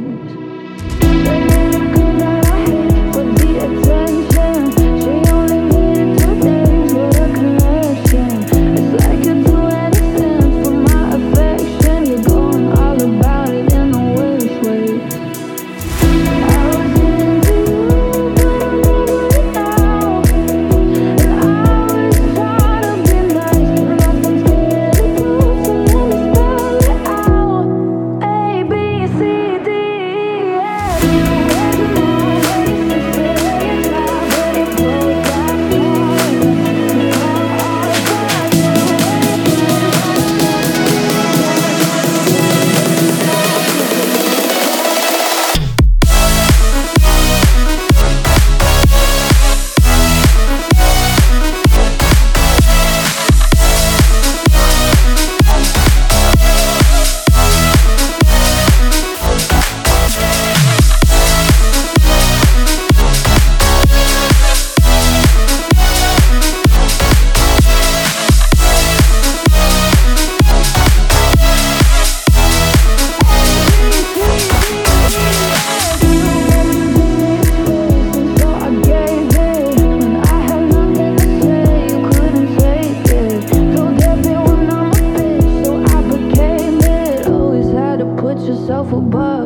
knows yourself above